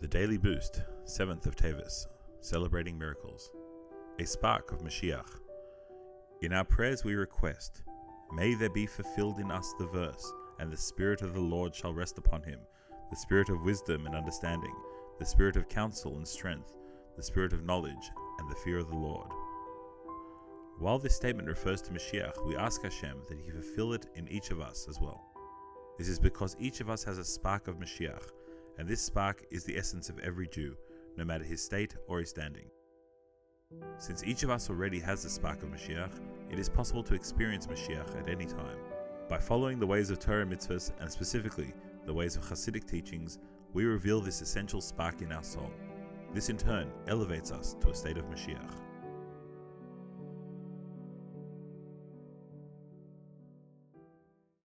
The Daily Boost, 7th of Teves, celebrating miracles. A spark of Mashiach. In our prayers we request, May there be fulfilled in us the verse, and the Spirit of the Lord shall rest upon him, the Spirit of wisdom and understanding, the Spirit of counsel and strength, the Spirit of knowledge, and the fear of the Lord. While this statement refers to Mashiach, we ask Hashem that He fulfill it in each of us as well. This is because each of us has a spark of Mashiach, and this spark is the essence of every Jew, no matter his state or his standing. Since each of us already has the spark of Mashiach, it is possible to experience Mashiach at any time. By following the ways of Torah mitzvahs, and specifically the ways of Hasidic teachings, we reveal this essential spark in our soul. This in turn elevates us to a state of Mashiach.